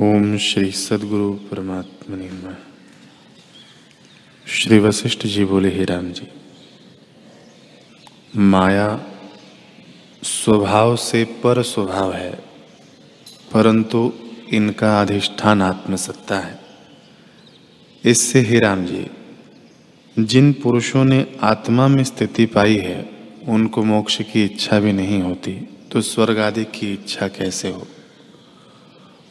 ओम श्री सदगुरु परमात्मा नमः। श्री वशिष्ठ जी बोले, ही राम जी, माया स्वभाव से पर स्वभाव है, परंतु इनका अधिष्ठान आत्मसत्ता है। इससे, ही राम जी, जिन पुरुषों ने आत्मा में स्थिति पाई है, उनको मोक्ष की इच्छा भी नहीं होती तो स्वर्ग आदि की इच्छा कैसे हो?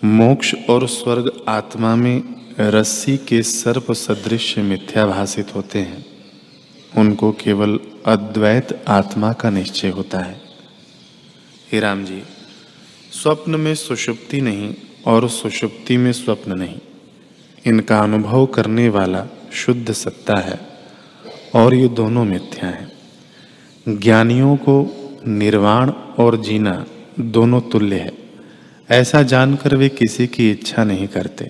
मोक्ष और स्वर्ग आत्मा में रस्सी के सर्प सदृश मिथ्या भाषित होते हैं। उनको केवल अद्वैत आत्मा का निश्चय होता है। हे राम जी, स्वप्न में सुषुप्ति नहीं और सुषुप्ति में स्वप्न नहीं। इनका अनुभव करने वाला शुद्ध सत्ता है और ये दोनों मिथ्या हैं। ज्ञानियों को निर्वाण और जीना दोनों तुल्य है। ऐसा जानकर वे किसी की इच्छा नहीं करते।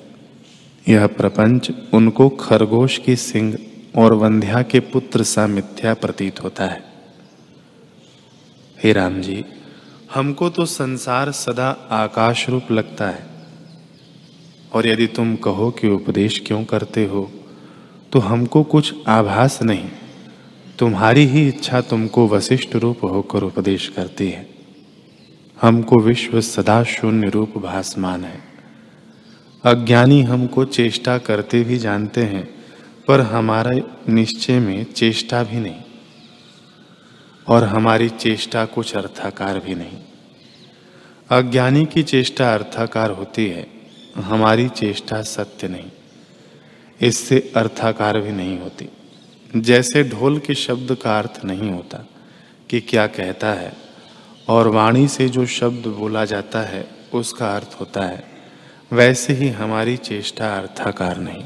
यह प्रपंच उनको खरगोश की सिंह और वंध्या के पुत्र सा मिथ्या प्रतीत होता है। हे राम जी, हमको तो संसार सदा आकाश रूप लगता है। और यदि तुम कहो कि उपदेश क्यों करते हो तो हमको कुछ आभास नहीं। तुम्हारी ही इच्छा तुमको वशिष्ठ रूप होकर उपदेश करती है। हमको विश्व सदा शून्य रूप भासमान है। अज्ञानी हमको चेष्टा करते भी जानते हैं, पर हमारे निश्चय में चेष्टा भी नहीं। और हमारी चेष्टा कुछ अर्थाकार भी नहीं। अज्ञानी की चेष्टा अर्थाकार होती है, हमारी चेष्टा सत्य नहीं। इससे अर्थाकार भी नहीं होती। जैसे ढोल के शब्द का अर्थ नहीं होता कि क्या कहता है और वाणी से जो शब्द बोला जाता है, उसका अर्थ होता है, वैसे ही हमारी चेष्टा अर्थाकार नहीं।